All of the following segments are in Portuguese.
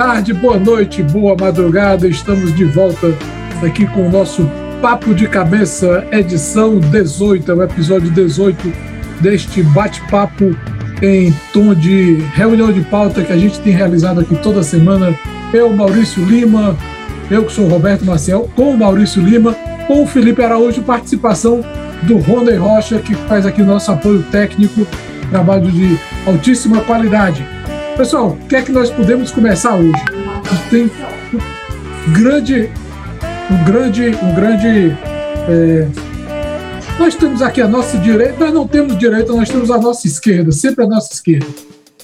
boa tarde, boa noite, boa madrugada. Estamos de volta aqui com o nosso Papo de Cabeça, edição 18, é o episódio 18 deste bate-papo em tom de reunião de pauta que a gente tem realizado aqui toda semana. Eu, Maurício Lima, eu que sou Roberto Marcel, com o Maurício Lima, com o Felipe Araújo, participação do Rony Rocha, que faz aqui nosso apoio técnico, trabalho de altíssima qualidade. Pessoal, o que é que nós podemos começar hoje? Tem um grande, um grande, um grande. É... Nós temos aqui a nossa direita, nós não temos direita, nós temos a nossa esquerda, sempre a nossa esquerda.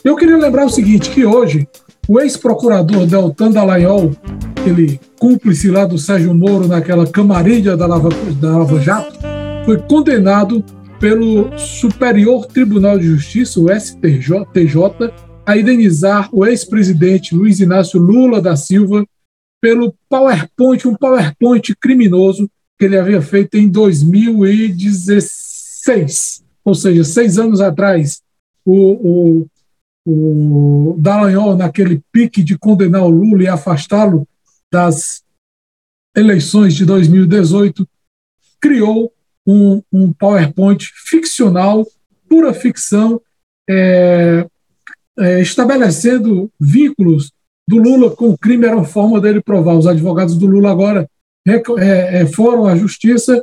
Eu queria lembrar o seguinte, que hoje o ex-procurador Deltan Dallagnol, aquele cúmplice lá do Sérgio Moro naquela camarilha da Lava, da Lava Jato, foi condenado pelo Superior Tribunal de Justiça, o STJ, a indenizar o ex-presidente Luiz Inácio Lula da Silva pelo PowerPoint, um PowerPoint criminoso que ele havia feito em 2016, ou seja, seis anos atrás. O, o, o Dallagnol, naquele pique de condenar o Lula e afastá-lo das eleições de 2018, criou um, um PowerPoint ficcional, pura ficção, é, é, estabelecendo vínculos do Lula com o crime era uma forma dele provar. Os advogados do Lula agora é, é, foram à justiça,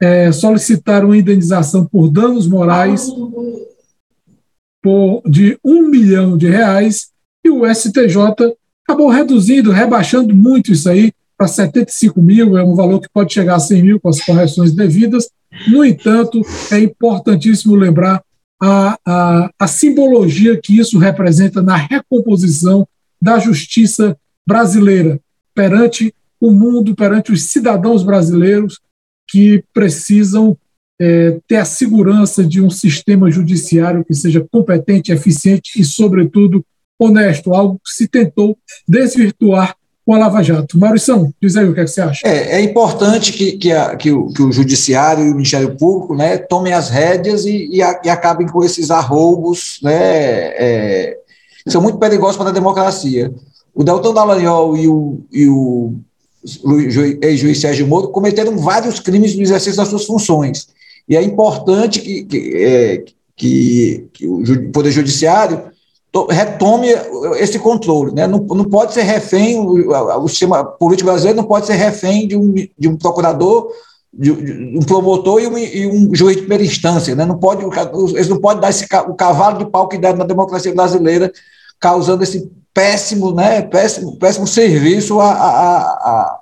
é, solicitaram indenização por danos morais por, de um milhão de reais e o STJ acabou reduzindo, rebaixando muito isso aí para 75 mil, é um valor que pode chegar a 100 mil com as correções devidas. No entanto, é importantíssimo lembrar a, a, a simbologia que isso representa na recomposição da justiça brasileira perante o mundo, perante os cidadãos brasileiros que precisam é, ter a segurança de um sistema judiciário que seja competente, eficiente e, sobretudo, honesto, algo que se tentou desvirtuar com a Lava Jato. Maurício, diz aí o que, é que você acha. É, é importante que, que, a, que, o, que, o, Judiciário e o Ministério Público né, tomem as rédeas e, e, a, e acabem com esses arroubos né, é, que são muito perigosos para a democracia. O Deltan Dallagnol e o, e o ex-juiz Sérgio Moro cometeram vários crimes no exercício das suas funções. E é importante que, que, é, que, que o Poder Judiciário retome esse controle. Né? Não, não pode ser refém, o, o, sistema político brasileiro não pode ser refém de um, de um procurador, de, de um promotor e um, e um, juiz de primeira instância. Né? Não pode, eles não podem dar esse, o cavalo de pau que deram na democracia brasileira, causando esse péssimo, né, péssimo, péssimo serviço à, à, à,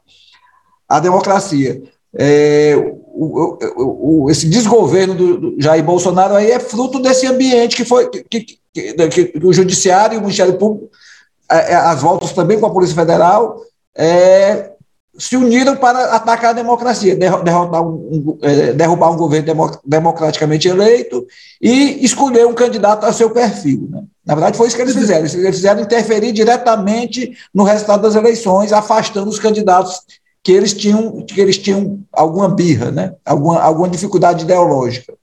à democracia. É, o, o, o, esse desgoverno do, Jair Bolsonaro aí é fruto desse ambiente que foi que, que, que, que o Judiciário e o Ministério Público, é, é, as voltas também com a Polícia Federal, é, se uniram para atacar a democracia, derrotar um, é, derrubar um governo democraticamente eleito e escolher um candidato a seu perfil. Né? Na verdade, foi isso que eles fizeram. Eles fizeram interferir diretamente no resultado das eleições, afastando os candidatos que eles tinham, que eles tinham alguma birra, né? alguma, alguma dificuldade ideológica.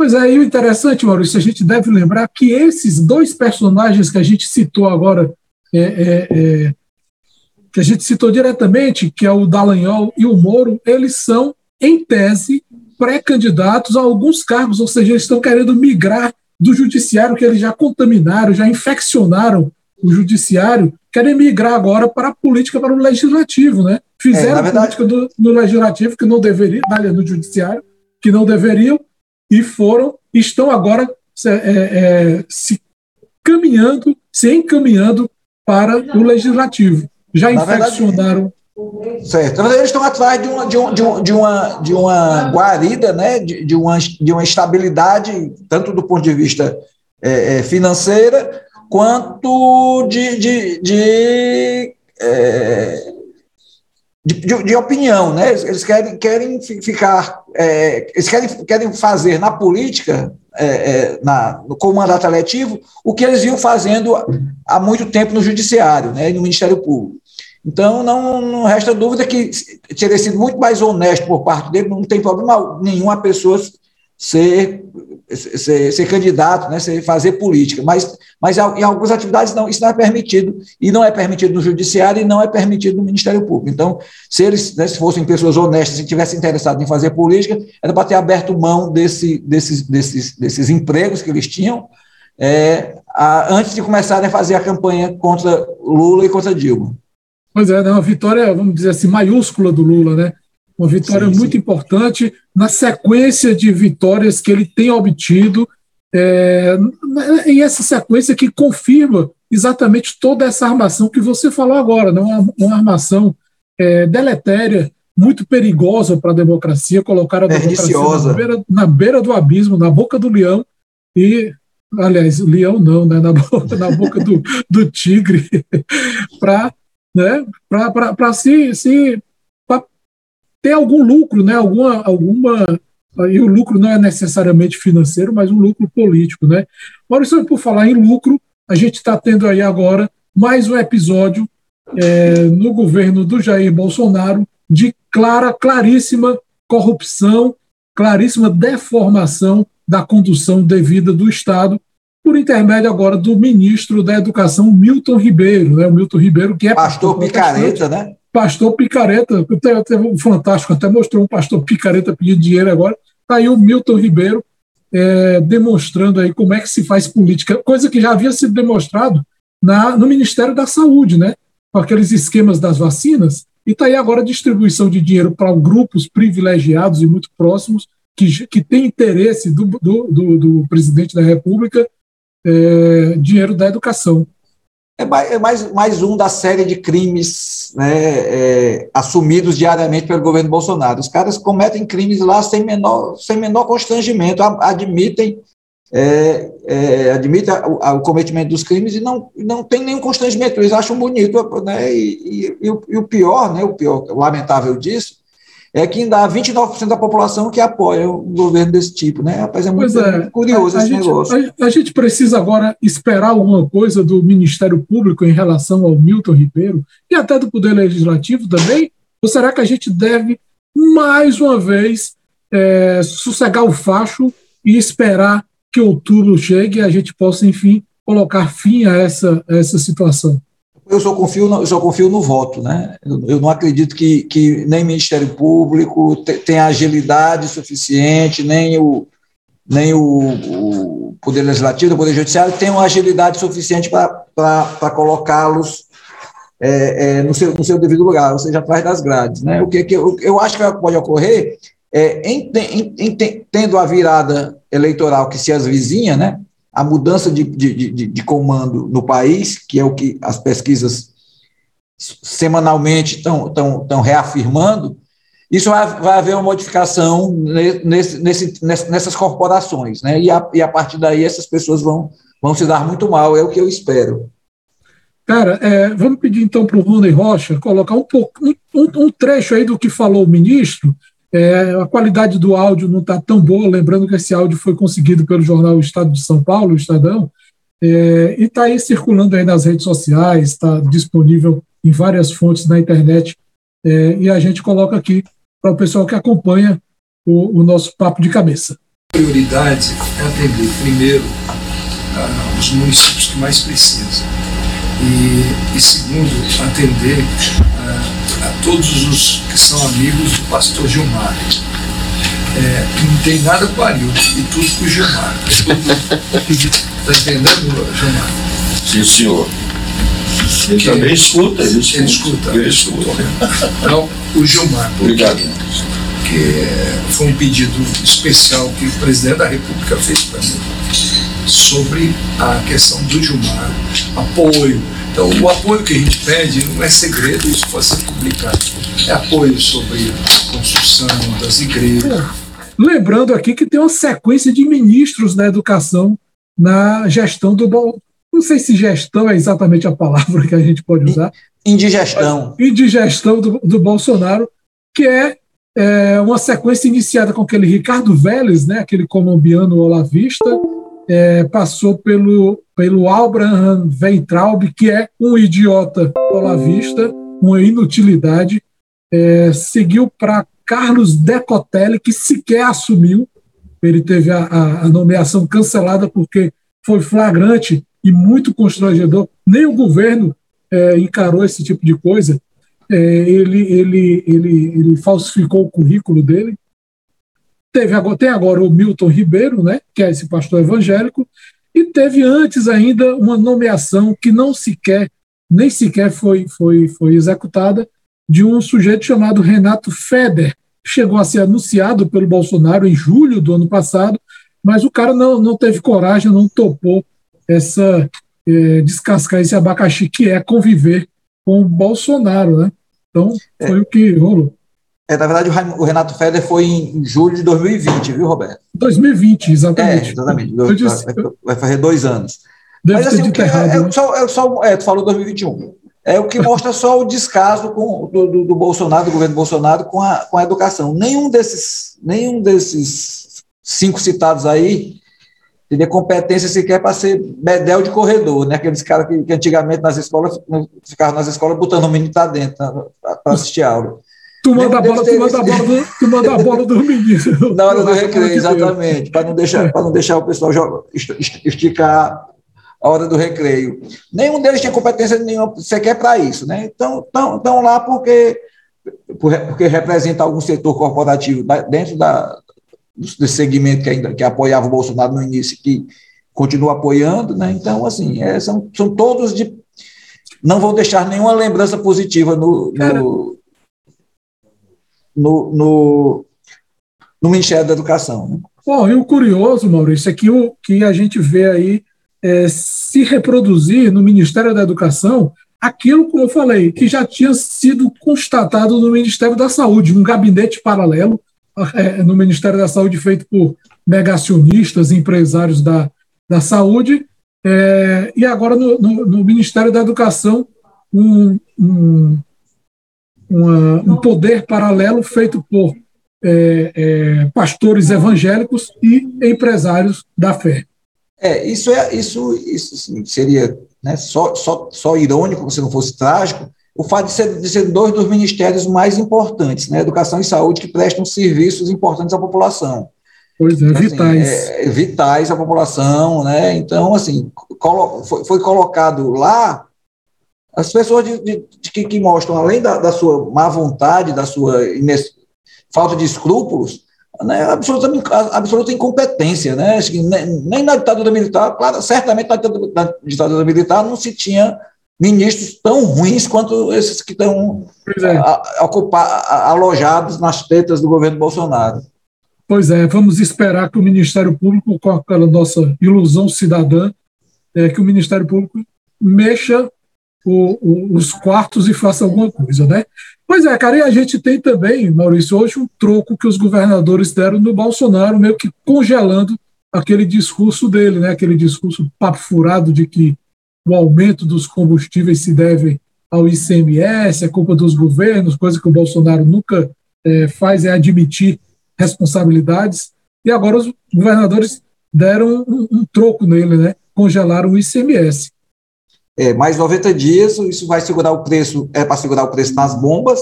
Pois é, e o interessante, Maurício, a gente deve lembrar que esses dois personagens que a gente citou agora, é, é, é, que a gente citou diretamente, que é o Dallagnol e o Moro, eles são, em tese, pré-candidatos a alguns cargos, ou seja, eles estão querendo migrar do judiciário que eles já contaminaram, já infeccionaram o judiciário, querem migrar agora para a política, para o legislativo, né? Fizeram é, verdade... política do, no legislativo que não deveria, no judiciário, que não deveriam, e foram, estão agora é, é, se caminhando, se encaminhando para o legislativo. Já Na infeccionaram. Verdade, certo. Eles estão atrás de uma, de, um, de, um, de uma, de uma guarida, né? de, de, uma, de uma estabilidade, tanto do ponto de vista é, é financeira, quanto de, de, de é, de, de, de, opinião, né? Eles querem, querem ficar, é, eles querem, querem fazer na política, é, é, na, com o mandato eletivo, o que eles vinham fazendo há muito tempo no judiciário, né? No Ministério Público. Então, não, não resta dúvida que teria sido muito mais honesto por parte dele, não tem problema nenhum a pessoa ser ser, ser, candidato, né, ser, fazer política, mas, mas em algumas atividades não, isso não é permitido, e não é permitido no judiciário e não é permitido no Ministério Público. Então, se eles né, se fossem pessoas honestas e tivessem interessado em fazer política, era para ter aberto mão desse, desses, desses, desses empregos que eles tinham é, a, antes de começarem a fazer a campanha contra Lula e contra Dilma. Pois é, né, uma vitória, vamos dizer assim, maiúscula do Lula, né? Uma vitória sim, muito sim. importante na sequência de vitórias que ele tem obtido, é, e essa sequência que confirma exatamente toda essa armação que você falou agora, né? uma, uma armação é, deletéria, muito perigosa para a democracia, colocar a democracia na beira, na beira, do abismo, na boca do leão, e, aliás, leão não, né? na, boca, na boca do, do tigre, para né? se, se ter algum lucro, né? Alguma, alguma e o lucro não é necessariamente financeiro, mas um lucro político, né? Maurício, por falar em lucro, a gente está tendo aí agora mais um episódio é, no governo do Jair Bolsonaro de clara, claríssima corrupção, claríssima deformação da condução devida do Estado, por intermédio agora do ministro da Educação, Milton Ribeiro, né? O Milton Ribeiro, que é pastor picareta, né? Pastor picareta, teve um fantástico, até mostrou um pastor picareta pedindo dinheiro agora, está aí o Milton Ribeiro é, demonstrando aí como é que se faz política, coisa que já havia sido demonstrado na, no Ministério da Saúde, né, com aqueles esquemas das vacinas, e está aí agora a distribuição de dinheiro para grupos privilegiados e muito próximos, que, que tem interesse do, do, do, do presidente da República, é, dinheiro da educação é mais, é mais, mais um da série de crimes né, é, assumidos diariamente pelo governo Bolsonaro. Os caras cometem crimes lá sem menor, sem menor constrangimento, admitem, é, é, admitem o, cometimento dos crimes e não, não tem nenhum constrangimento. Eles acham bonito, né, e, e, e, o, e o pior, né, o pior, lamentável disso, é que ainda há 29% da população que apoia o governo desse tipo, né? Rapaz, é muito, é, curioso a, a esse gente, negócio. A, a, gente precisa agora esperar alguma coisa do Ministério Público em relação ao Milton Ribeiro e até do Poder Legislativo também? Ou será que a gente deve, mais uma vez, é, sossegar o facho e esperar que outubro chegue e a gente possa, enfim, colocar fim a essa, a essa situação? Eu só confio no, eu só confio no voto, né? Eu, eu, não acredito que, que nem Ministério Público tenha agilidade suficiente, nem o nem o, o Poder Legislativo, o Poder Judiciário tenham agilidade suficiente para colocá-los é, é, no, seu, no seu devido lugar, ou seja, atrás das grades. Né? O que, que eu, eu acho que pode ocorrer é, em, em, em, tendo a virada eleitoral que se avizinha, né? A mudança de, de, de, de, comando no país, que é o que as pesquisas semanalmente estão reafirmando, isso vai, vai, haver uma modificação nesse, nesse, nessas corporações, né? E a, e a partir daí essas pessoas vão, vão se dar muito mal, é o que eu espero. Cara, é, vamos pedir então para o Rony Rocha colocar um, pouco, um, um trecho aí do que falou o ministro, é, a qualidade do áudio não está tão boa, lembrando que esse áudio foi conseguido pelo jornal Estado de São Paulo, o Estadão, é, e está aí circulando aí nas redes sociais, está disponível em várias fontes na internet, é, e a gente coloca aqui para o pessoal que acompanha o, o, nosso papo de cabeça. Prioridade é atender primeiro ah, os municípios que mais precisam, e, e segundo, atender ah, a todos os que são amigos do pastor Gilmar. É, não tem nada com o Arildo e tudo com o Gilmar. Está entendendo, Gilmar? Sim, senhor. Ele que, também escuta, ele escuta. Ele escuta. Ele escuta. Então, o Gilmar. Obrigado. Que foi um pedido especial que o presidente da República fez para mim sobre a questão do Gilmar, apoio então, o apoio que a gente pede não é segredo, isso pode ser publicado. É apoio sobre a construção das igrejas. É. Lembrando aqui que tem uma sequência de ministros da educação na gestão do. Não sei se gestão é exatamente a palavra que a gente pode usar. Indigestão. Indigestão do, do Bolsonaro, que é, é, uma sequência iniciada com aquele Ricardo Vélez, né, aquele colombiano olavista, é, passou pelo, pelo Abraham Weintraub, que é um idiota olavista, uma inutilidade, é, seguiu para Carlos Decotelli, que sequer assumiu, ele teve a, a, a nomeação cancelada porque foi flagrante e muito constrangedor. Nem o governo é, encarou esse tipo de coisa. É, ele, ele, ele, ele falsificou o currículo dele. Teve agora, tem agora o Milton Ribeiro, né, que é esse pastor evangélico, e teve antes ainda uma nomeação que não sequer, nem sequer foi, foi, foi executada, de um sujeito chamado Renato Feder, chegou a ser anunciado pelo Bolsonaro em julho do ano passado, mas o cara não, não teve coragem, não topou essa é, descascar esse abacaxi que é conviver com o Bolsonaro, né? Então foi é. o que rolou. É, na verdade, o Renato Feder foi em julho de 2020, viu, Roberto? 2020, exatamente. É, exatamente. Eu disse, vai, fazer dois anos. Deve Mas assim, o que é, é, só, é só, é, tu falou 2021. É o que mostra só o descaso com, do, do, do, Bolsonaro, do governo Bolsonaro, com a, com a educação. Nenhum desses, nenhum desses cinco citados aí teria competência sequer para ser bedel de corredor, né? Aqueles caras que, que, antigamente nas escolas ficavam nas escolas botando o menino para dentro para assistir aula. Tu manda a bola, tu manda a bola, do, tu manda a bola do menino. Na hora do recreio, exatamente, para não deixar, para não deixar o pessoal esticar a hora do recreio. Nenhum deles tinha competência nenhuma sequer para isso, né? Então, estão lá porque porque representa algum setor corporativo dentro da, desse segmento que ainda que apoiava o Bolsonaro no início, que continua apoiando, né? Então, assim, é, são, são todos de. Não vão deixar nenhuma lembrança positiva no, no, no, no, no, Ministério da Educação. Né? Bom, e o curioso, Maurício, é que o que a gente vê aí é, se reproduzir no Ministério da Educação aquilo, como eu falei, que já tinha sido constatado no Ministério da Saúde, um gabinete paralelo é, no Ministério da Saúde feito por negacionistas, empresários da, da saúde, é, e agora no, no, no, Ministério da Educação, um, um, uma, um poder paralelo feito por é, é, pastores evangélicos e empresários da fé. É, isso é isso, isso seria né, só, só, só irônico se não fosse trágico, o fato de ser, de ser dois dos ministérios mais importantes, né, educação e saúde, que prestam serviços importantes à população. Pois é, assim, vitais. É, vitais à população, né? Então, assim, colo, foi, foi, colocado lá as pessoas de, de, de que, mostram, além da, da, sua má vontade, da sua falta de escrúpulos, né, absoluta, absoluta incompetência. Né? Nem na ditadura militar, claro, certamente na ditadura militar não se tinha ministros tão ruins quanto esses que estão é. ocupar, alojados nas tetas do governo Bolsonaro. Pois é, vamos esperar que o Ministério Público, com aquela nossa ilusão cidadã, é, que o Ministério Público mexa o, o, os quartos e faça alguma coisa, né? Pois é, cara, e a gente tem também, Maurício, hoje um troco que os governadores deram no Bolsonaro, meio que congelando aquele discurso dele, né? Aquele discurso papo furado de que o aumento dos combustíveis se deve ao ICMS, é culpa dos governos, coisa que o Bolsonaro nunca é, faz é admitir responsabilidades. E agora os governadores deram um, um troco nele, né? Congelaram o ICMS. É, mais 90 dias, isso vai segurar o preço, é para segurar o preço nas bombas,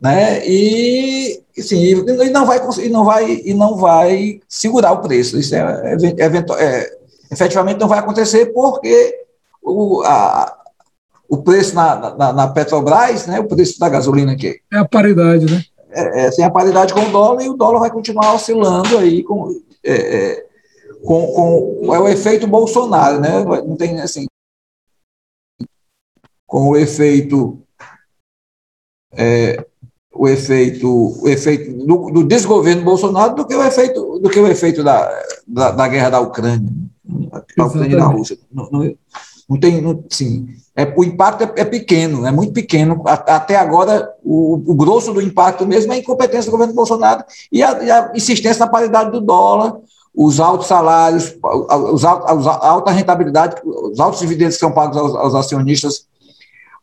né? E, sim, e não vai e não vai e não vai segurar o preço. Isso é, é, é, efetivamente não vai acontecer porque o, a, o preço na, na, na, Petrobras, né, o preço da gasolina aqui. É a paridade, né? É, é, tem a paridade com o dólar e o dólar vai continuar oscilando aí com, é, é, com, com é o efeito Bolsonaro, né? Não tem assim com o efeito é, o efeito o efeito do, do, desgoverno Bolsonaro do que o efeito do que o efeito da, da, da guerra da Ucrânia da Ucrânia e da Rússia. Não, não, não tem, não, sim, é, o impacto é, é, pequeno, é muito pequeno. até agora, o, o, grosso do impacto mesmo é a incompetência do governo Bolsonaro e a, e a insistência na paridade do dólar, os altos salários, os, a alta rentabilidade, os altos dividendos que são pagos aos, aos acionistas,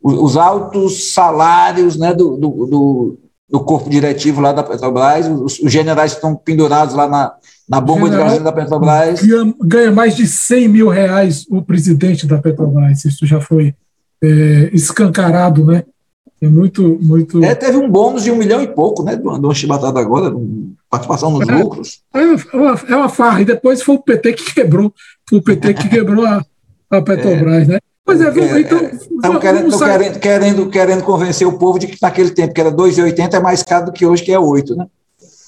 os, os, altos salários né, do, do, do, do, corpo diretivo lá da Petrobras, os, os generais estão pendurados lá na, na bomba de gasolina da Petrobras. Ganha, mais de 100 mil reais o presidente da Petrobras. Isso já foi é, escancarado, né? É muito, muito. É, teve um bônus de um milhão e pouco, né? Do, do chibatado agora, participação nos é, lucros. É uma, é uma farra, e depois foi o PT que quebrou, foi o PT que quebrou a, a Petrobras, né? Pois é, vamos, então. Estão querendo, querendo, querendo, querendo convencer o povo de que naquele tempo, que era 2,80, é mais caro do que hoje, que é 8, né?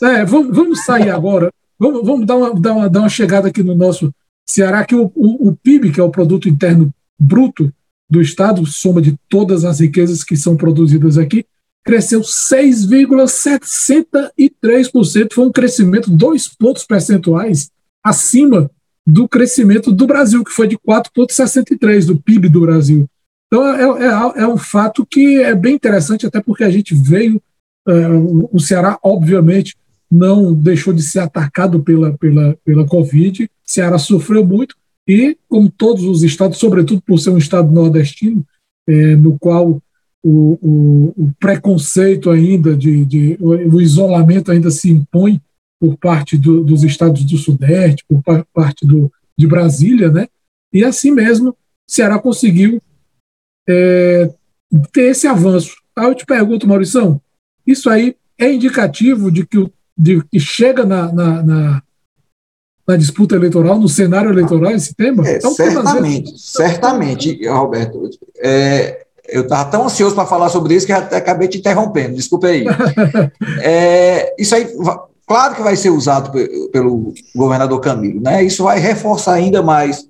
É, vamos, vamos sair agora. Vamos, vamos dar, uma, dar, uma, dar uma chegada aqui no nosso Ceará, que o, o, o PIB, que é o Produto Interno Bruto do Estado, soma de todas as riquezas que são produzidas aqui, cresceu 6,63%. Foi um crescimento dois pontos percentuais acima do crescimento do Brasil, que foi de 4,63% do PIB do Brasil. Então, é, é, é, um fato que é bem interessante, até porque a gente veio. Uh, o Ceará, obviamente, não deixou de ser atacado pela, pela, pela Covid. O Ceará sofreu muito, e, como todos os estados, sobretudo por ser um estado nordestino, é, no qual o, o, o, preconceito ainda, de, de, o isolamento ainda se impõe por parte do, dos estados do Sudeste, por parte do, de Brasília, né? E assim mesmo, Ceará conseguiu é, ter esse avanço. Aí eu te pergunto, Maurição, isso aí é indicativo de que, de que chega na, na, na, na, disputa eleitoral, no cenário eleitoral, esse tema? É, então, certamente, vezes... certamente, Roberto. É, eu estava tão ansioso para falar sobre isso que até acabei te interrompendo, desculpe aí. é, isso aí Claro que vai ser usado pelo governador Camilo, né? Isso vai reforçar ainda mais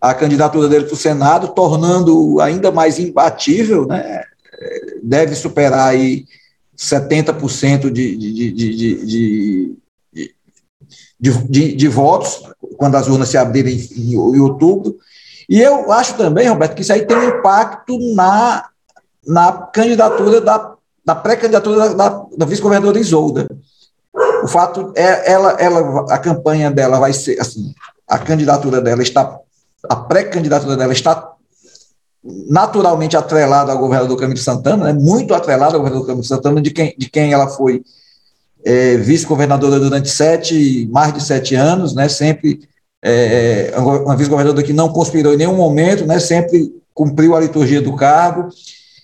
a candidatura dele para o Senado, tornando ainda mais imbatível, né? Deve superar aí 70% de, de, de, de, de, votos quando as urnas se abrirem em, em outubro. E eu acho também, Roberto, que isso aí tem um impacto na, na candidatura da, da pré-candidatura da, da, da vice-governadora Isolda. O fato é ela, ela, a campanha dela vai ser assim, a candidatura dela está, a pré-candidatura dela está naturalmente atrelada ao governador Camilo Santana, né, muito atrelada ao governador Camilo Santana, de quem, de quem ela foi é, vice-governadora durante sete, mais de sete anos, né, sempre é, uma vice-governadora que não conspirou em nenhum momento, né, sempre cumpriu a liturgia do cargo,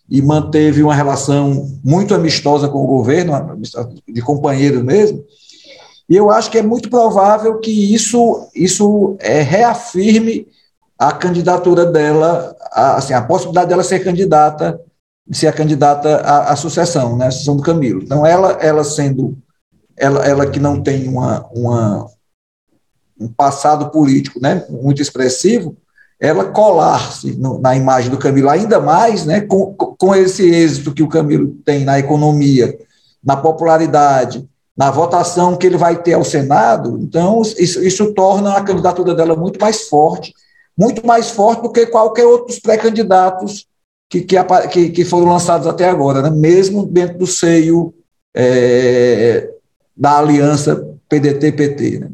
e manteve uma relação muito amistosa com o governo, de companheiros mesmo. E eu acho que é muito provável que isso, isso é, reafirme a candidatura dela, a, assim, a possibilidade dela ser candidata, ser a candidata à, à sucessão, né, à sucessão do Camilo. Então, ela, ela sendo, ela, ela que não tem uma, uma, um passado político né, muito expressivo, ela colar-se na imagem do Camilo ainda mais, né, com, com esse êxito que o Camilo tem na economia, na popularidade, na votação que ele vai ter ao Senado, então isso, isso torna a candidatura dela muito mais forte, muito mais forte do que qualquer outros pré-candidatos que, que, que, foram lançados até agora, né? mesmo dentro do seio é, da aliança PDT-PT. Né?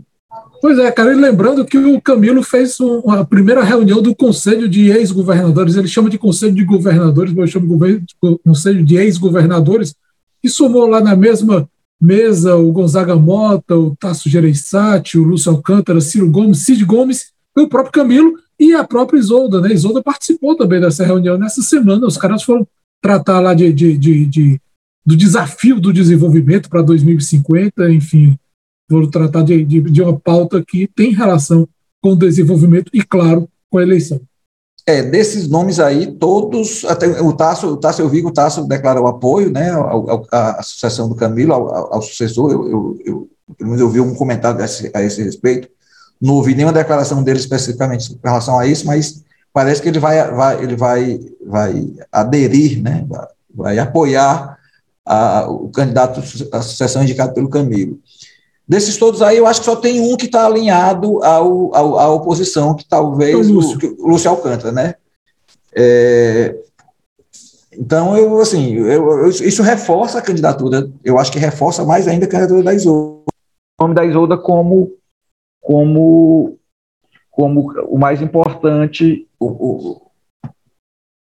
Pois é, cara, e lembrando que o Camilo fez a primeira reunião do Conselho de Ex-Governadores, ele chama de Conselho de Governadores, mas eu chamo de Conselho de Ex-Governadores, e somou lá na mesma mesa o Gonzaga Mota, o Tasso Gereissati, o Lúcio Alcântara, Ciro Gomes, Cid Gomes, e o próprio Camilo e a própria Isolda, né? Isolda participou também dessa reunião nessa semana, os caras foram tratar lá de, de, de, de do desafio do desenvolvimento para 2050, enfim, vou tratar de, de, de uma pauta que tem relação com o desenvolvimento e, claro, com a eleição. É, desses nomes aí, todos, até o Tasso, o Tasso eu vi que o Tasso declarou apoio, né, à, sucessão do Camilo, ao, ao sucessor, eu, eu, eu, pelo menos eu vi um comentário a esse, a esse respeito, não ouvi nenhuma declaração dele especificamente em relação a isso, mas parece que ele vai, vai, ele vai, vai aderir, né, vai, vai apoiar a, o candidato à sucessão indicado pelo Camilo. Desses todos aí, eu acho que só tem um que está alinhado ao, ao, à oposição, que talvez o Lúcio, o Lúcio Alcântara, né? É, então, eu, assim, eu, eu, isso reforça a candidatura, eu acho que reforça mais ainda a candidatura da Isolda. O nome da Isolda como, como, como o mais importante, o, o,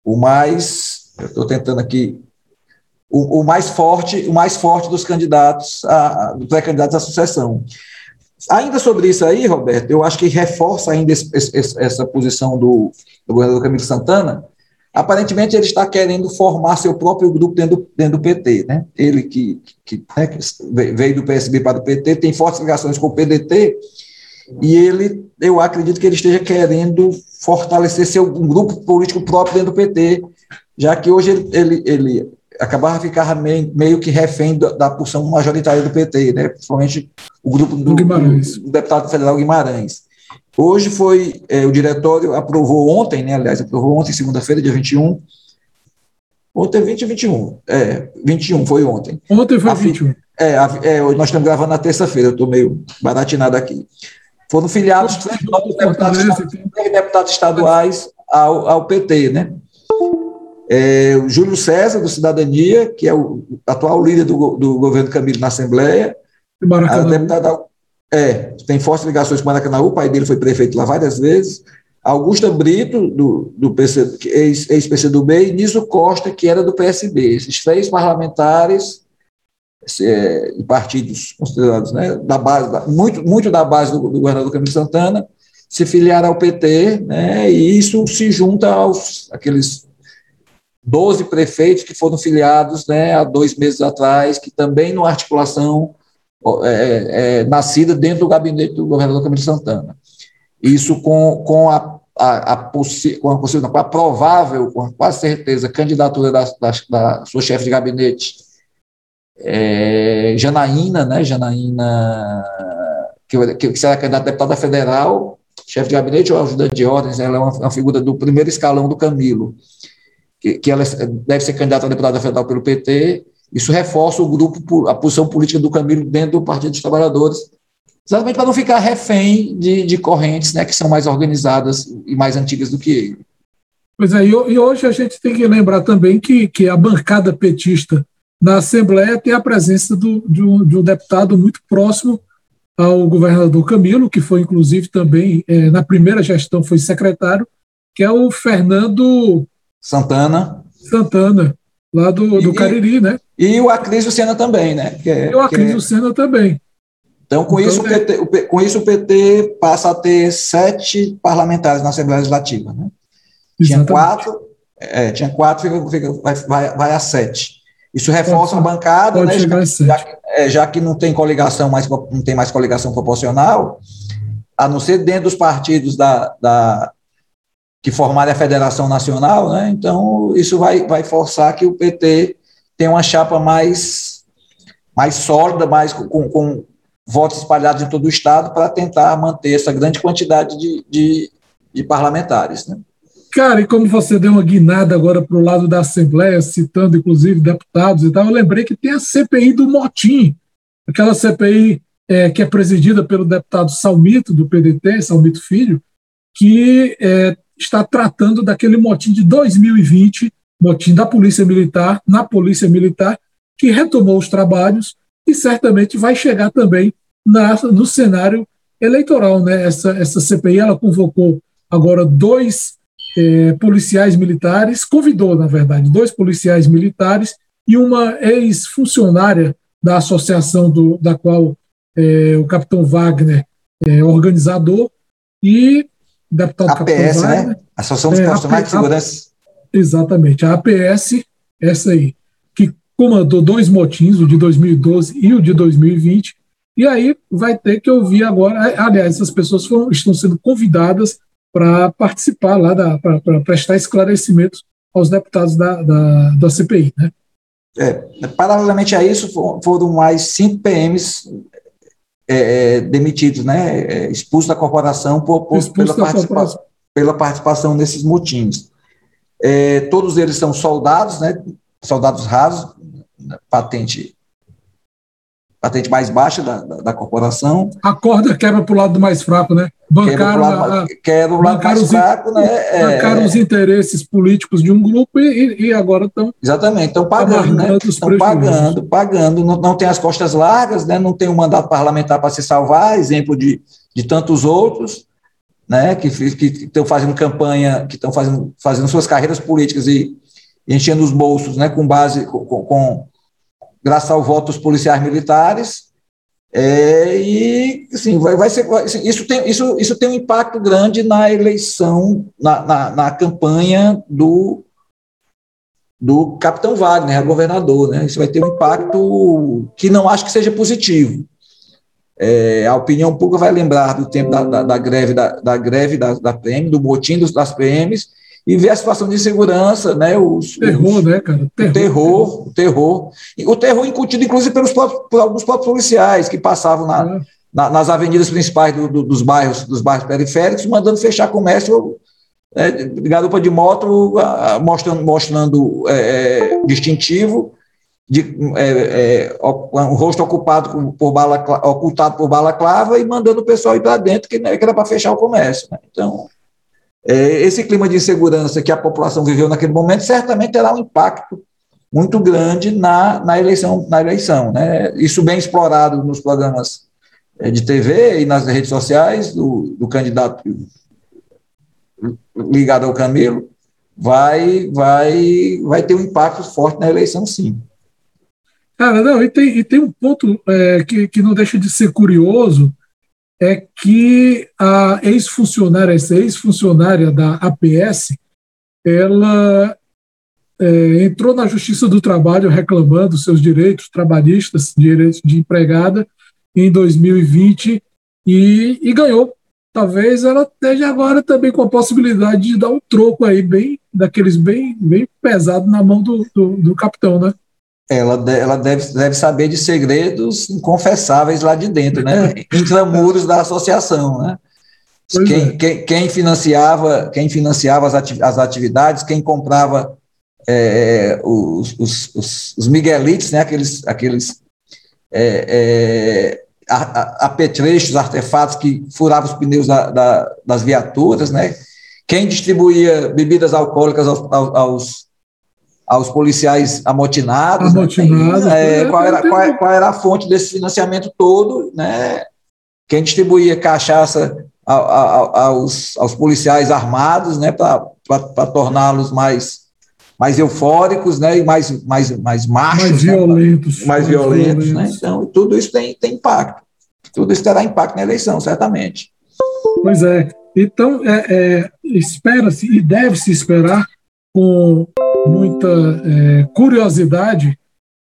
o mais, eu estou tentando aqui o, o, mais forte, o mais forte dos candidatos, a, dos pré-candidatos à sucessão. Ainda sobre isso aí, Roberto, eu acho que reforça ainda esse, esse, essa posição do, do governador Camilo Santana, aparentemente ele está querendo formar seu próprio grupo dentro do, dentro do PT, né? Ele que, que, né, que veio do PSB para o PT, tem fortes ligações com o PDT, e ele, eu acredito que ele esteja querendo fortalecer seu um grupo político próprio dentro do PT, já que hoje ele, ele, ele acabava ficar meio, meio que refém da, da porção majoritária do PT, né? principalmente o grupo do, do, do deputado federal Guimarães. Hoje foi, é, o diretório aprovou ontem, né, aliás, aprovou ontem, segunda-feira, dia 21, Ontem é 20 e 21. É, 21 foi ontem. Ontem foi a 21. É, a, é, nós estamos gravando na terça-feira, eu estou meio baratinado aqui. Foram filiados três deputados, deputados estaduais ao, ao PT, né? É, o Júlio César, do Cidadania, que é o atual líder do, do governo Camilo na Assembleia. A deputada, é, tem fortes ligações com Maracanã, o pai dele foi prefeito lá várias vezes. Augusta Brito, do, do PC, ex-PCdoB, e Niso Costa, que era do PSB. Esses três parlamentares é, partidos considerados né, da base, muito, muito da base do, do governador Camilo Santana, se filiaram ao PT, né, e isso se junta aos aqueles 12 prefeitos que foram filiados né, há dois meses atrás, que também numa articulação é, é, é, nascida dentro do gabinete do governador Camilo Santana. Isso com, com a, a, a, com a, possível, com a provável, com quase certeza, candidatura da, da, da sua chefe de gabinete, é, Janaína, né, Janaína, que, que será candidata a deputada federal, chefe de gabinete ou ajudante de ordens, ela é uma, uma figura do primeiro escalão do Camilo que, que ela deve ser candidata a deputada federal pelo PT, isso reforça o grupo, a posição política do Camilo dentro do Partido dos Trabalhadores, exatamente para não ficar refém de, de correntes né, que são mais organizadas e mais antigas do que ele. Pois é, e, hoje a gente tem que lembrar também que, que a bancada petista na Assembleia tem a presença do, de, um, de um deputado muito próximo ao governador Camilo, que foi inclusive também, é, na primeira gestão, foi secretário, que é o Fernando Santana. Santana, lá do, do Cariri, né? E o Acrisio Sena também, né? Que é, e o Acrisio é... Sena também. Então, com, então, isso, o é- PT, com isso, o PT passa a ter sete parlamentares na Assembleia Legislativa. Né? Tinha quatro, é, tinha quatro fica, fica, vai, vai, vai a sete. Isso reforça pode, a bancada, né, já, já, é, já, que não tem coligação mais, não tem mais coligação proporcional, a não ser dentro dos partidos da, da, que formarem a Federação Nacional, né? então isso vai, vai forçar que o PT tenha uma chapa mais, mais sólida, mais com, com votos espalhados em todo o Estado, para tentar manter essa grande quantidade de, de, de parlamentares. Né? Cara, e como você deu uma guinada agora para o lado da Assembleia, citando inclusive deputados e tal, eu lembrei que tem a CPI do Motim, aquela CPI é, que é presidida pelo deputado Salmito, do PDT, Salmito Filho, que é, está tratando daquele motim de 2020, motim da Polícia Militar, na Polícia Militar, que retomou os trabalhos e certamente vai chegar também na, no cenário eleitoral. Né? Essa, essa CPI ela convocou agora dois é, policiais militares, convidou, na verdade, dois policiais militares e uma ex-funcionária da associação do, da qual é, o capitão Wagner é organizador, e deputado APS, né? Associação dos é, Profissionais de Segurança. Exatamente, a APS, essa aí, que comandou dois motins, o de 2012 e o de 2020, e aí vai ter que ouvir agora, aliás, essas pessoas foram, estão sendo convidadas para participar lá, para prestar esclarecimentos aos deputados da, da, da CPI, né? É, paralelamente a isso, foram mais cinco PMs é, é, demitidos, né, é, expulsos da corporação por, por, pela, da participa corporação. pela, participação nesses motins. É, todos eles são soldados, né, soldados rasos, patente patente mais baixa da, da, da corporação. A corda quebra para o lado mais fraco, né? Bancaram, lado, quebra o lado mais fraco, né? É. Bancaram é, os interesses políticos de um grupo e, e agora estão. Exatamente, estão pagando, né? Estão pagando, pagando. Não, não tem as costas largas, né? não tem um mandato parlamentar para se salvar, exemplo de, de tantos outros. Né, que estão fazendo campanha, que estão fazendo, fazendo suas carreiras políticas e, e enchendo os bolsos né, com base com, com, graças ao voto dos policiais militares. É, e assim, vai, vai ser, vai, assim, isso, tem, isso, isso tem um impacto grande na eleição, na, na, na campanha do, do capitão Wagner, governador. Né? Isso vai ter um impacto que não acho que seja positivo. É, a opinião pública vai lembrar do tempo da, da, da greve da, da greve da, da, PM, do motim dos, das PMs, e ver a situação de insegurança, né? Os, terror, os, né, cara? Terror, o terror, o terror. O terror incutido, inclusive, pelos próprios, por alguns próprios policiais que passavam na, é. na, nas avenidas principais do, do, dos bairros, dos bairros periféricos, mandando fechar comércio né, garupa de moto, mostrando, mostrando é, é, distintivo de é, é, um rosto ocupado por bala, ocultado por balaclava e mandando o pessoal ir para dentro, que, né, que era para fechar o comércio. Né? Então, esse clima de insegurança que a população viveu naquele momento certamente terá um impacto muito grande na, na eleição. Na eleição né? Isso bem explorado nos programas é, de TV e nas redes sociais do, do candidato ligado ao Camilo, vai, vai, vai ter um impacto forte na eleição, sim. Cara, não, e tem, e tem um ponto é, que, que não deixa de ser curioso, é que a ex-funcionária, essa ex-funcionária da APS, ela é, entrou na Justiça do Trabalho reclamando seus direitos trabalhistas, direitos de empregada, em 2020 e, e ganhou. Talvez ela esteja agora também com a possibilidade de dar um troco aí, bem daqueles bem, bem pesado na mão do, do, do capitão, né? Ela, ela deve, deve saber de segredos inconfessáveis lá de dentro, né? Intramuros da associação, né? Quem, é. quem, quem, financiava, quem financiava as atividades, quem comprava é, os, os, os, os, miguelites, né? aqueles, aqueles é, é, apetrechos, artefatos que furavam os pneus da, da, das viaturas, né? quem distribuía bebidas alcoólicas aos, aos aos policiais amotinados. Né? Amotinados. Né? É, qual, era, qual, qual, era a fonte desse financiamento todo, né? Quem distribuía cachaça a, a, aos, aos policiais armados, né? Para torná-los mais mais eufóricos, né, e mais mais mais machos, mais violentos, né? mais, mais violentos, violentos, né? Então tudo isso tem, tem impacto, tudo isso terá impacto na eleição, certamente. Pois é. Então é, é espera-se e deve-se esperar com muita é, curiosidade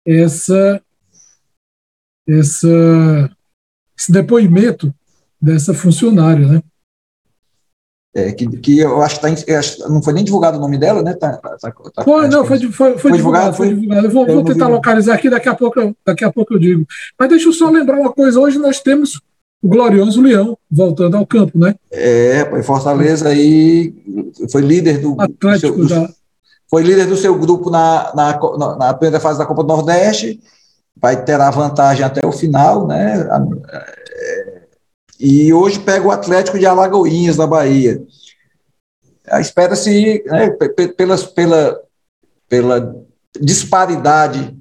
essa, essa, esse depoimento dessa funcionária, né? É, que, que eu acho que tá, não foi nem divulgado o nome dela, né? Tá, tá, tá foi, não, foi, foi, foi, foi, divulgado, foi divulgado. Eu vou, eu vou tentar localizar aqui, daqui a, pouco, daqui a pouco eu digo. Mas deixa eu só lembrar uma coisa: hoje nós temos o glorioso Leão voltando ao campo, né? É, Fortaleza aí foi líder do. Atlético do seu, foi líder do seu grupo na, na, na primeira fase da Copa do Nordeste, vai ter a vantagem até o final, né? É, e hoje pega o Atlético de Alagoinhas, da Bahia. Espera-se, né, pela, pela, pela disparidade,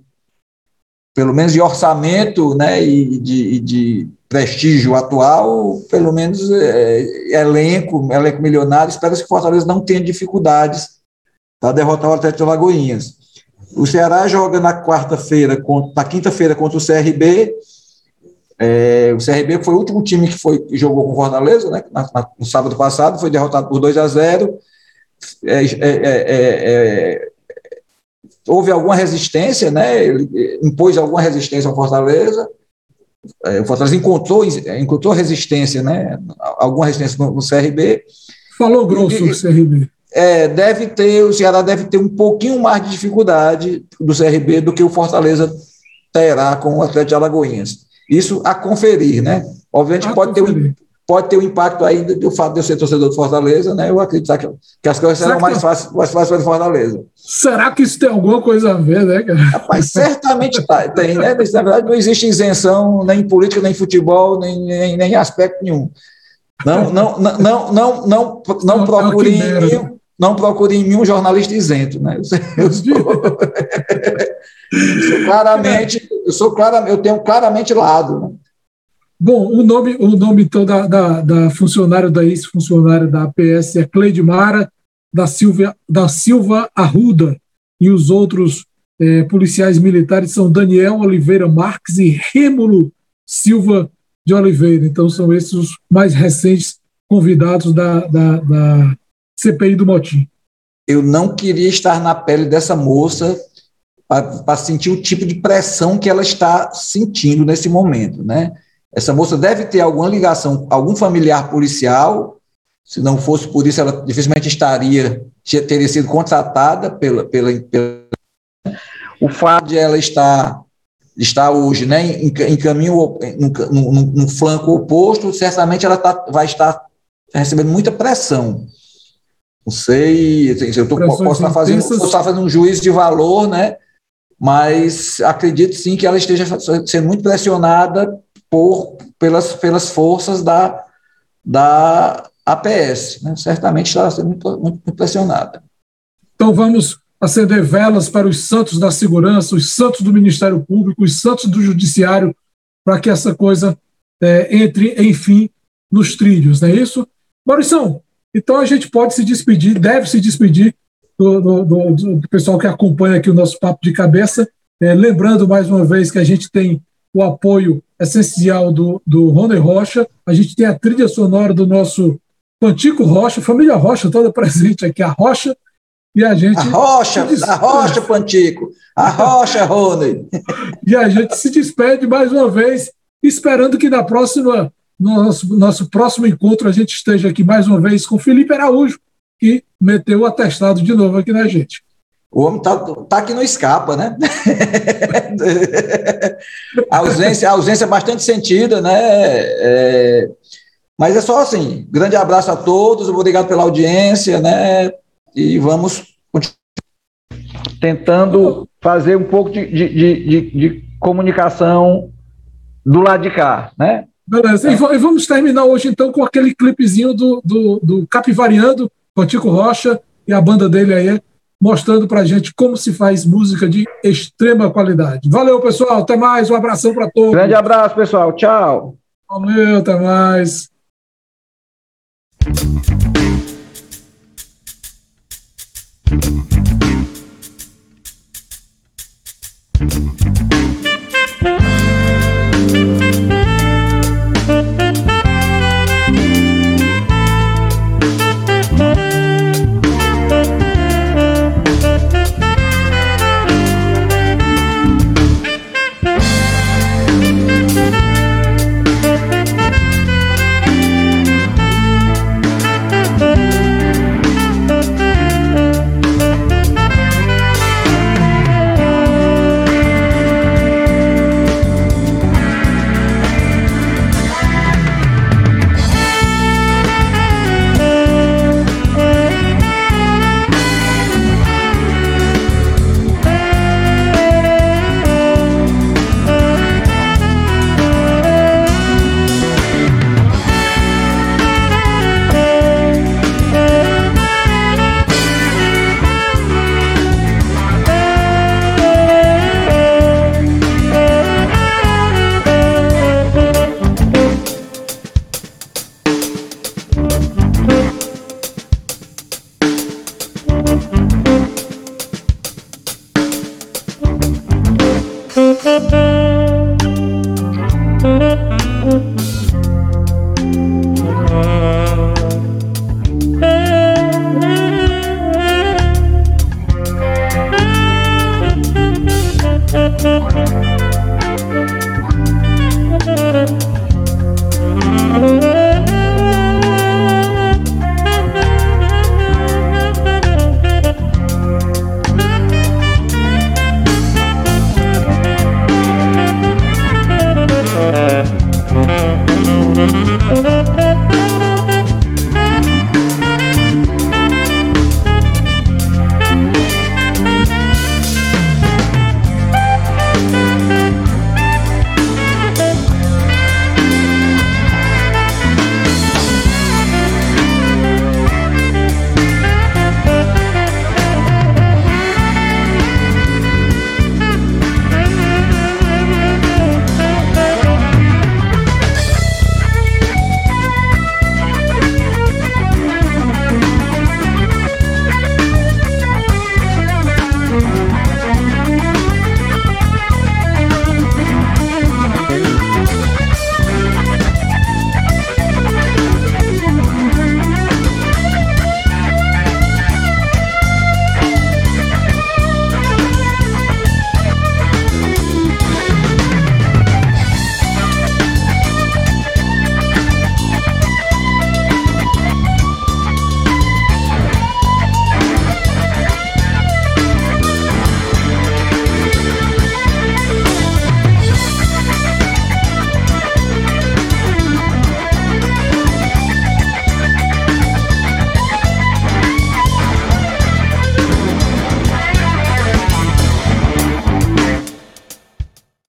pelo menos de orçamento né, e de, de prestígio atual, pelo menos é, elenco, elenco milionário, espera-se que Fortaleza não tenha dificuldades para derrotar o Atlético de Lagoinhas. O Ceará joga na quarta-feira, na quinta-feira contra o CRB. É, o CRB foi o último time que foi que jogou com Fortaleza, né? Na, na, no sábado passado, foi derrotado por 2 a 0. É é, é, é, houve alguma resistência, né? Ele impôs alguma resistência ao Fortaleza. o Fortaleza encontrou, encontrou resistência, né? Alguma resistência no, no CRB. Falou grosso o CRB é, deve ter, o Ceará deve ter um pouquinho mais de dificuldade do CRB do que o Fortaleza terá com o Atlético de Alagoinhas. Isso a conferir, né? Obviamente a pode ter, um, pode ter um impacto aí do fato de eu ser torcedor do Fortaleza, né? Eu acredito que, que as coisas serão mais fáceis, mais fáceis para o Fortaleza. Será que isso tem alguma coisa a ver, né, cara? Rapaz, certamente tá, tem, né? Na verdade, não existe isenção nem em política, nem em futebol, nem, nem, nem em aspecto nenhum. Não, não, não, não, não, não, não não procure em mim um jornalista isento, né? Eu, sou, eu sou, claramente, eu sou claramente, eu tenho claramente lado. Né? Bom, o nome, o nome então da, da, da funcionária, da ex-funcionária da APS é Cleide Mara da Silva, da Silva Arruda, e os outros é, policiais militares são Daniel Oliveira Marques e Rêmulo Silva de Oliveira. Então, são esses os mais recentes convidados da, da, da CPI do motim. eu não queria estar na pele dessa moça para sentir o tipo de pressão que ela está sentindo nesse momento, né? Essa moça deve ter alguma ligação, algum familiar policial. Se não fosse por isso, ela dificilmente estaria, teria sido contratada pela, pela, pela o fato de ela estar está hoje né, em, em caminho no, no, no, flanco oposto, certamente ela tá, vai estar recebendo muita pressão. Não sei, assim, eu tô, posso estar fazendo, posso estar fazendo um juízo de valor, né? Mas acredito sim que ela esteja sendo muito pressionada por, pelas, pelas forças da, da APS. Né? Certamente está sendo muito, muito pressionada. Então vamos acender velas para os santos da segurança, os santos do Ministério Público, os santos do Judiciário, para que essa coisa é, entre, enfim, nos trilhos, não é isso? Maurício, então a gente pode se despedir, deve se despedir do, do, do, do pessoal que acompanha aqui o nosso papo de cabeça, é, lembrando mais uma vez que a gente tem o apoio essencial do, do Rony Rocha, a gente tem a trilha sonora do nosso Pantico Rocha, família Rocha toda presente aqui, a Rocha, e a gente. A rocha, a rocha, Pantico. A rocha, Rony. e a gente se despede mais uma vez, esperando que na próxima, nosso, nosso próximo encontro, a gente esteja aqui mais uma vez com Felipe Araújo, que meteu o atestado de novo aqui na gente. O homem tá, tá que não escapa, né? a ausência, ausência é bastante sentida, né? É, mas é só assim. Grande abraço a todos, obrigado pela audiência, né? e vamos tentando fazer um pouco de, de, de, de, comunicação do lado de cá, né? Beleza, é. e vamos terminar hoje então com aquele clipezinho do, do, do Capivariando, com o Tico Rocha e a banda dele aí, mostrando pra gente como se faz música de extrema qualidade. Valeu, pessoal, até mais, um abração para todos. Grande abraço, pessoal, tchau. Valeu, até mais. Música